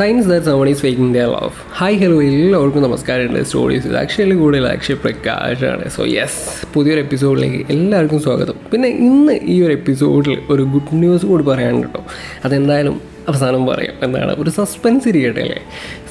Signs that someone is faking the love hi hello എല്ലാവർക്കും നമസ്കാരം ഉണ്ട് സ്റ്റോറീസ് ഇത് ആക്ച്വലി കൂടുതൽ അക്ഷയ് പ്രകാശാണ്. സോ യെസ് പുതിയൊരു എപ്പിസോഡിലേക്ക് എല്ലാവർക്കും സ്വാഗതം. പിന്നെ ഇന്ന് ഈ ഒരു എപ്പിസോഡിൽ ഒരു ഗുഡ് ന്യൂസ് കൂടി പറയാനുണ്ട് കേട്ടോ. അതെന്തായാലും അവസാനം പറയാം. എന്താണ്? ഒരു സസ്പെൻസ് ഇരിക്കട്ടെ അല്ലേ?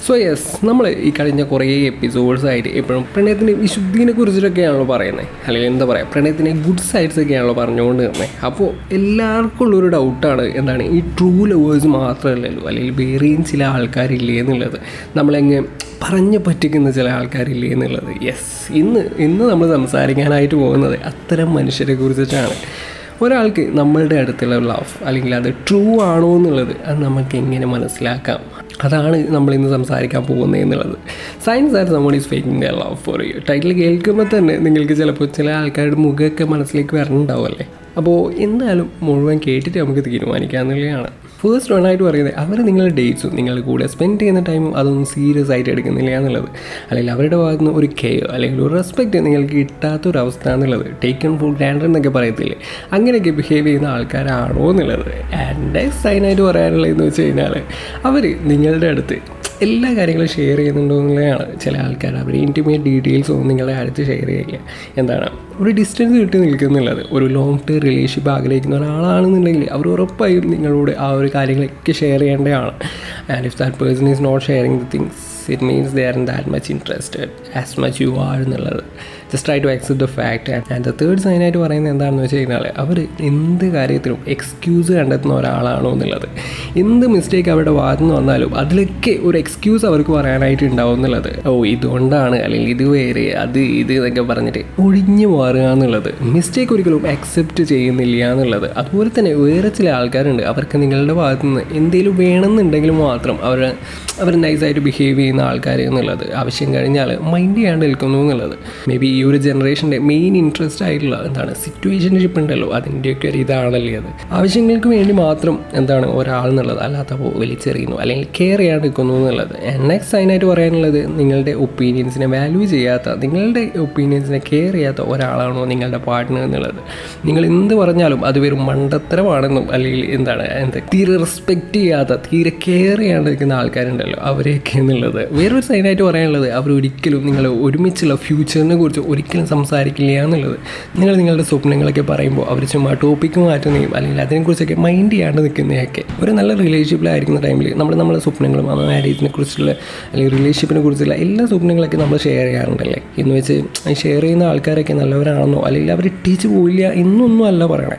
സോ യെസ് നമ്മൾ ഈ കഴിഞ്ഞ കുറേ എപ്പിസോഡ്സ് ആയിട്ട് എപ്പോഴും പ്രണയത്തിന്റെ വിശുദ്ധിനെ കുറിച്ചിട്ടൊക്കെയാണല്ലോ പറയുന്നത് അല്ലെങ്കിൽ എന്താ പറയുക പ്രണയത്തിന്റെ ഗുഡ് സൈഡ്സ് ഒക്കെയാണല്ലോ പറഞ്ഞുകൊണ്ട് തന്നെ അപ്പോൾ എല്ലാവർക്കും ഉള്ളൊരു ഡൗട്ടാണ് എന്താണ്? ഈ ട്രൂ ലവേഴ്സ് മാത്രമല്ലല്ലോ അല്ലെങ്കിൽ വേറെയും ചില ആൾക്കാരില്ലേ എന്നുള്ളത്. നമ്മളെങ്ങ് പറഞ്ഞു പറ്റിക്കുന്ന ചില ആൾക്കാരില്ലേ എന്നുള്ളത്. യെസ് ഇന്ന് ഇന്ന് നമ്മൾ സംസാരിക്കാനായിട്ട് പോകുന്നത് അത്തരം മനുഷ്യരെ കുറിച്ചിട്ടാണ്. ഒരാൾക്ക് നമ്മളുടെ അടുത്തുള്ള ലവ് അല്ലെങ്കിൽ അത് ട്രൂ ആണോ എന്നുള്ളത് അത് നമുക്ക് എങ്ങനെ മനസ്സിലാക്കാം? അതാണ് നമ്മൾ ഇന്ന് സംസാരിക്കാൻ പോകുന്നത് എന്നുള്ളത്. Signs are someone is faking the love for you title കേൾക്കുമ്പോൾ തന്നെ നിങ്ങൾക്ക് ചിലപ്പോൾ ചില ആൾക്കാരുടെ മുഖമൊക്കെ മനസ്സിലേക്ക് വരണുണ്ടാവുമല്ലേ അപ്പോൾ എന്തായാലും മുഴുവൻ കേട്ടിട്ട് നമുക്ക് തീരുമാനിക്കാമെന്നുള്ളതാണ് ഫേസ്റ്റ് ആയിട്ട് പറയുന്നത് അവർ നിങ്ങളുടെ ഡേറ്റ്സും നിങ്ങളുടെ കൂടെ സ്പെൻഡ് ചെയ്യുന്ന ടൈമും അതൊന്നും സീരിയസ് ആയിട്ട് എടുക്കുന്നില്ല എന്നുള്ളത്. അല്ലെങ്കിൽ അവരുടെ ഭാഗത്ത് നിന്ന് ഒരു കെയർ അല്ലെങ്കിൽ ഒരു റെസ്പെക്റ്റ് നിങ്ങൾക്ക് കിട്ടാത്ത ഒരു അവസ്ഥ എന്നുള്ളത് ടേക്കൺ ഫോർ ഗ്രാൻഡർ എന്നൊക്കെ പറയത്തില്ലേ? അങ്ങനെയൊക്കെ ബിഹേവ് ചെയ്യുന്ന ആൾക്കാരാണോ എന്നുള്ളത്. ആൻഡ് സൈനായിട്ട് പറയാനുള്ളതെന്ന് വെച്ച് കഴിഞ്ഞാൽ അവർ നിങ്ങളുടെ അടുത്ത് എല്ലാ കാര്യങ്ങളും ഷെയർ ചെയ്യുന്നുണ്ടോ എന്നുള്ളതാണ്. ചില ആൾക്കാർ അവർ ഇന്റിമേറ്റ് ഡീറ്റെയിൽസ് ഒന്നും നിങ്ങളെ അടുത്ത് ഷെയർ ചെയ്യില്ല. എന്താണ്? ഒരു ഡിസ്റ്റൻസ് കിട്ടി നിൽക്കുന്നുള്ളത്. ഒരു ലോങ് ടേം റിലേഷൻഷിപ്പ് ആഗ്രഹിക്കുന്ന ഒരാളാണെന്നുണ്ടെങ്കിൽ അവർ ഉറപ്പായും നിങ്ങളോട് ആ ഒരു കാര്യങ്ങളൊക്കെ ഷെയർ ചെയ്യേണ്ടതാണ്. And if that person is not sharing the things it means they are in that much interested as much you are എന്നുള്ളത്. Just try to accept the fact and the third സൈനായിട്ട് പറയുന്നത് എന്താണെന്ന് വെച്ച് കഴിഞ്ഞാൽ അവർ എന്ത് കാര്യത്തിലും excuse കണ്ടെത്തുന്ന ഒരാളാണോ എന്നുള്ളത്. എന്ത് മിസ്റ്റേക്ക് അവരുടെ ഭാഗത്തു നിന്ന് വന്നാലും അതിലൊക്കെ ഒരു എക്സ്ക്യൂസ് അവർക്ക് പറയാനായിട്ട് ഉണ്ടാവും എന്നുള്ളത്. ഓ ഇതുകൊണ്ടാണ് അല്ലെങ്കിൽ ഇത് വേറെ അത് ഇത് എന്നൊക്കെ പറഞ്ഞിട്ട് ഒഴിഞ്ഞു മാറുക എന്നുള്ളത്. മിസ്റ്റേക്ക് ഒരിക്കലും അക്സെപ്റ്റ് ചെയ്യുന്നില്ല എന്നുള്ളത്. അതുപോലെ തന്നെ വേറെ ചില ആൾക്കാരുണ്ട്. അവർക്ക് നിങ്ങളുടെ ഭാഗത്തു നിന്ന് എന്തെങ്കിലും വേണമെന്നുണ്ടെങ്കിൽ മാത്രം അവർ അവർ നൈസായിട്ട് ബിഹേവ് ചെയ്യുന്ന ആൾക്കാർ എന്നുള്ളത്. ആവശ്യം കഴിഞ്ഞാൽ മൈൻഡ് ചെയ്യാണ്ട് നിൽക്കുന്നു എന്നുള്ളത്. മേ ബി ഒരു ജനറേഷന്റെ മെയിൻ ഇൻട്രസ്റ്റ് ആയിട്ടുള്ള എന്താണ് സിറ്റുവേഷൻഷിപ്പ് ഉണ്ടല്ലോ അതിന്റെയൊക്കെ ഒരു ഇതാണല്ലേ അത്. ആവശ്യങ്ങൾക്ക് വേണ്ടി മാത്രം എന്താണ് ഒരാൾ എന്നുള്ളത് അല്ലാത്തപ്പോൾ വലിച്ചെറിയുന്നു അല്ലെങ്കിൽ കെയർ ചെയ്യാൻ നിൽക്കുന്നു എന്നുള്ളത്. നെക്സ്റ്റ് സൈനായിട്ട് പറയാനുള്ളത് നിങ്ങളുടെ ഒപ്പീനിയൻസിനെ വാല്യൂ ചെയ്യാത്ത നിങ്ങളുടെ ഒപ്പീനിയൻസിനെ കെയർ ചെയ്യാത്ത ഒരാളാണോ നിങ്ങളുടെ പാർട്ട്ണർ എന്നുള്ളത്. നിങ്ങൾ എന്ത് പറഞ്ഞാലും അത് വെറും മണ്ടത്തരമാണെന്നും അല്ലെങ്കിൽ എന്താണ് എന്താ തീരെ റെസ്പെക്റ്റ് ചെയ്യാത്ത തീരെ കെയർ ചെയ്യാണ്ട് നിൽക്കുന്ന ആൾക്കാരുണ്ടല്ലോ അവരെയൊക്കെ എന്നുള്ളത്. വേറൊരു സൈനായിട്ട് പറയാനുള്ളത് അവർ ഒരിക്കലും നിങ്ങൾ ഒരുമിച്ചുള്ള ഫ്യൂച്ചറിനെ കുറിച്ച് ഒരിക്കലും സംസാരിക്കില്ല എന്നുള്ളത്. നിങ്ങൾ നിങ്ങളുടെ സ്വപ്നങ്ങളൊക്കെ പറയുമ്പോൾ അവർ ചുമ്മാ ടോപ്പിക്ക് മാറ്റുന്നതും അല്ലെങ്കിൽ അതിനെക്കുറിച്ചൊക്കെ മൈൻഡ് ചെയ്യാണ്ട് നിൽക്കുന്നതൊക്കെ ഒരു നല്ല റിലേഷൻഷിപ്പിലായിരിക്കുന്ന ടൈമിൽ നമ്മൾ നമ്മുടെ സ്വപ്നങ്ങളും ആ മാരേജിനെ കുറിച്ചുള്ള അല്ലെങ്കിൽ റിലേഷൻഷിപ്പിനെ കുറിച്ചുള്ള എല്ലാ സ്വപ്നങ്ങളൊക്കെ നമ്മൾ ഷെയർ ചെയ്യാറുണ്ടല്ലേ? എന്ന് വെച്ച് ഷെയർ ചെയ്യുന്ന ആൾക്കാരൊക്കെ നല്ലവരാണെന്നോ അല്ലെങ്കിൽ അവർ ഇട്ടിച്ച് പോയില്ല എന്നൊന്നും അല്ല പറയണേ.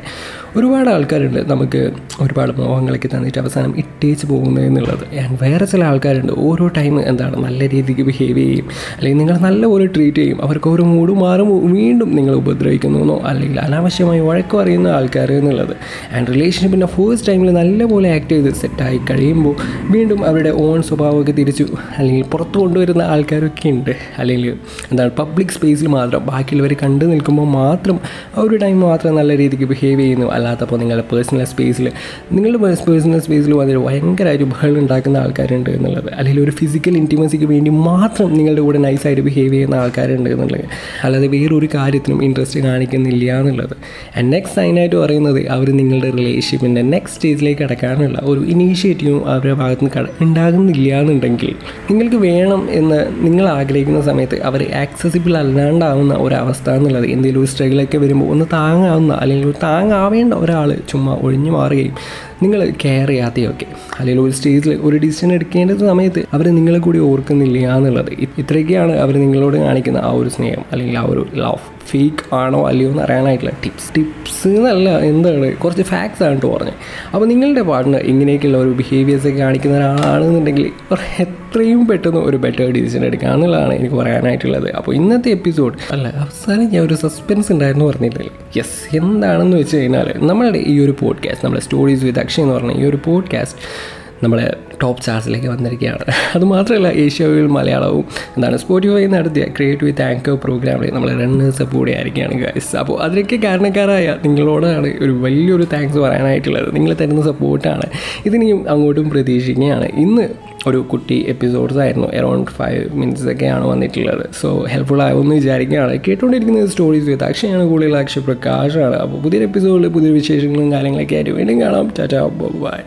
ഒരുപാട് ആൾക്കാരുണ്ട് നമുക്ക് ഒരുപാട് മോഹങ്ങളൊക്കെ തന്നിട്ട് അവസാനം ഇട്ടേച്ച് പോകുന്നത് എന്നുള്ളത്. ആൻഡ് വേറെ ചില ആൾക്കാരുണ്ട്. ഓരോ ടൈം എന്താണ് നല്ല രീതിക്ക് ബിഹേവ് ചെയ്യും. അല്ലെങ്കിൽ നിങ്ങൾ നല്ലപോലെ ട്രീറ്റ് ചെയ്യും. അവർക്ക് ഓരോ മൂഡ് മാറും. വീണ്ടും നിങ്ങൾ ഉപദ്രവിക്കുന്നോ അല്ലെങ്കിൽ അനാവശ്യമായി വഴക്കം അറിയുന്ന ആൾക്കാർ എന്നുള്ളത്. ആൻഡ് റിലേഷൻഷിപ്പിന്റെ ഫസ്റ്റ് ടൈമിൽ നല്ലപോലെ ആക്ട് ചെയ്ത് സെറ്റായി കഴിയുമ്പോൾ വീണ്ടും അവരുടെ ഓൺ സ്വഭാവമൊക്കെ തിരിച്ചു അല്ലെങ്കിൽ പുറത്തു കൊണ്ടുവരുന്ന ആൾക്കാരൊക്കെ ഉണ്ട്. അല്ലെങ്കിൽ എന്താണ് പബ്ലിക് സ്പേസിൽ മാത്രം ബാക്കിയുള്ളവർ കണ്ടു നിൽക്കുമ്പോൾ മാത്രം ഒരു ടൈം മാത്രം നല്ല രീതിക്ക് ബിഹേവ് ചെയ്യുന്നു. അല്ലാത്തപ്പോൾ നിങ്ങളുടെ പേഴ്സണൽ സ്പേസിൽ നിങ്ങളുടെ പേഴ്സണൽ സ്പേസിൽ വന്നിട്ട് ഭയങ്കരമായിട്ട് ബഹളം ഉണ്ടാക്കുന്ന ആൾക്കാരുണ്ട് എന്നുള്ളത്. അല്ലെങ്കിൽ ഒരു ഫിസിക്കൽ ഇന്റിമസിക്ക് വേണ്ടി മാത്രം നിങ്ങളുടെ കൂടെ നൈസായിട്ട് ബിഹേവ് ചെയ്യുന്ന ആൾക്കാരുണ്ട് എന്നുള്ളത്. അല്ലാതെ വേറൊരു കാര്യത്തിനും ഇൻട്രസ്റ്റ് കാണിക്കുന്നില്ല എന്നുള്ളത്. ആൻഡ് നെക്സ്റ്റ് സൈനായിട്ട് പറയുന്നത് അവർ നിങ്ങളുടെ റിലേഷൻഷിപ്പിന്റെ നെക്സ്റ്റ് സ്റ്റേജിലേക്ക് കടക്കാനുള്ള ഒരു ഇനീഷ്യേറ്റീവും അവരുടെ ഭാഗത്ത് നിന്ന് ഉണ്ടാകുന്നില്ല എന്നുണ്ടെങ്കിൽ നിങ്ങൾക്ക് വേണം എന്ന് നിങ്ങൾ ആഗ്രഹിക്കുന്ന സമയത്ത് അവർ ആക്സസിബിൾ അല്ലാണ്ടാവുന്ന ഒരവസ്ഥ എന്നുള്ളത്. എന്തെങ്കിലും ഒരു സ്ട്രഗിളൊക്കെ വരുമ്പോൾ ഒന്ന് താങ്ങാവുന്ന അല്ലെങ്കിൽ താങ്ങാവേണ്ട ഒരാൾ ചുമ്മാ ഒഴിഞ്ഞു മാറുകയും നിങ്ങൾ കെയർ ചെയ്യാതെയൊക്കെ അല്ലെങ്കിൽ ഒരു സ്റ്റേജിൽ ഒരു ഡിസിഷൻ എടുക്കേണ്ട സമയത്ത് അവർ നിങ്ങളെ കൂടി ഓർക്കുന്നില്ല എന്നുള്ളത്. ഇത്രയൊക്കെയാണ് അവർ നിങ്ങളോട് കാണിക്കുന്ന ആ ഒരു സ്നേഹം അല്ലെങ്കിൽ ആ ഒരു ലവ് ഫേക്ക് ആണോ അല്ലയോ എന്ന് അറിയാനായിട്ടുള്ള ടിപ്സ് ടിപ്സ് എന്നല്ല എന്താണ്? കുറച്ച് ഫാക്ട്സ് ആണ് കേട്ടോ പറഞ്ഞത്. അപ്പോൾ നിങ്ങളുടെ പാർട്ട്ണർ ഇങ്ങനെയൊക്കെയുള്ള ഒരു ബിഹേവിയേഴ്സ് ഒക്കെ കാണിക്കുന്ന ഒരാളാണെന്നുണ്ടെങ്കിൽ എത്രയും പെട്ടെന്ന് ഒരു ബെറ്റർ ഡിസിഷൻ എടുക്കുക എന്നുള്ളതാണ് എനിക്ക് പറയാനായിട്ടുള്ളത്. അപ്പോൾ ഇന്നത്തെ എപ്പിസോഡ് അല്ല അവസാനം ഞാൻ ഒരു സസ്പെൻസ് ഉണ്ടായിരുന്നു പറഞ്ഞിട്ടില്ല? യെസ് എന്താണെന്ന് വെച്ച് കഴിഞ്ഞാൽ നമ്മളുടെ ഈ ഒരു പോഡ്കാസ്റ്റ് നമ്മുടെ സ്റ്റോറീസ് വിത്ത് അക്ഷയ് എന്ന് പറഞ്ഞ ഈ ഒരു പോഡ്കാസ്റ്റ് നമ്മുടെ ടോപ്പ് ചാർട്ടിലേക്ക് വന്നിരിക്കുകയാണ്. അതുമാത്രമല്ല ഏഷ്യാവിൽ മലയാളവും എന്താണ് സ്പോട്ടിഫൈ നടത്തിയ ക്രിയേറ്റ് വിത്ത് ആങ്കർ പ്രോഗ്രാമിൽ നമ്മൾ റണ്ണേഴ്സ് കൂടെ ആയിരിക്കുകയാണ് ഗൈസ് അപ്പോൾ അതിനൊക്കെ കാരണക്കാരായ നിങ്ങളോടാണ് ഒരു വലിയൊരു താങ്ക്സ് പറയാനായിട്ടുള്ളത്. നിങ്ങൾ തരുന്ന സപ്പോർട്ടാണ് ഇതിനിയും അങ്ങോട്ടും പ്രതീക്ഷിക്കുകയാണ്. ഇന്ന് ഒരു കുട്ടി എപ്പിസോഡ്സ് ആയിരുന്നു. അറൗണ്ട് ഫൈവ് മിനിറ്റ്സ് ഒക്കെയാണ് വന്നിട്ടുള്ളത്. സോ ഹെൽപ്ഫുൾ ആകുമെന്ന് വിചാരിക്കുകയാണ്. കേട്ടുകൊണ്ടിരിക്കുന്നത് സ്റ്റോറീസ് വിത്ത് അക്ഷയാണ് കൂടുതൽ അക്ഷയ് പ്രകാശാണ് അപ്പോൾ പുതിയൊരു എപ്പിസോഡിൽ പുതിയ വിശേഷങ്ങളും കാര്യങ്ങളൊക്കെ ആയിട്ട് വീണ്ടും കാണാം. ചാച്ചാ ബൈ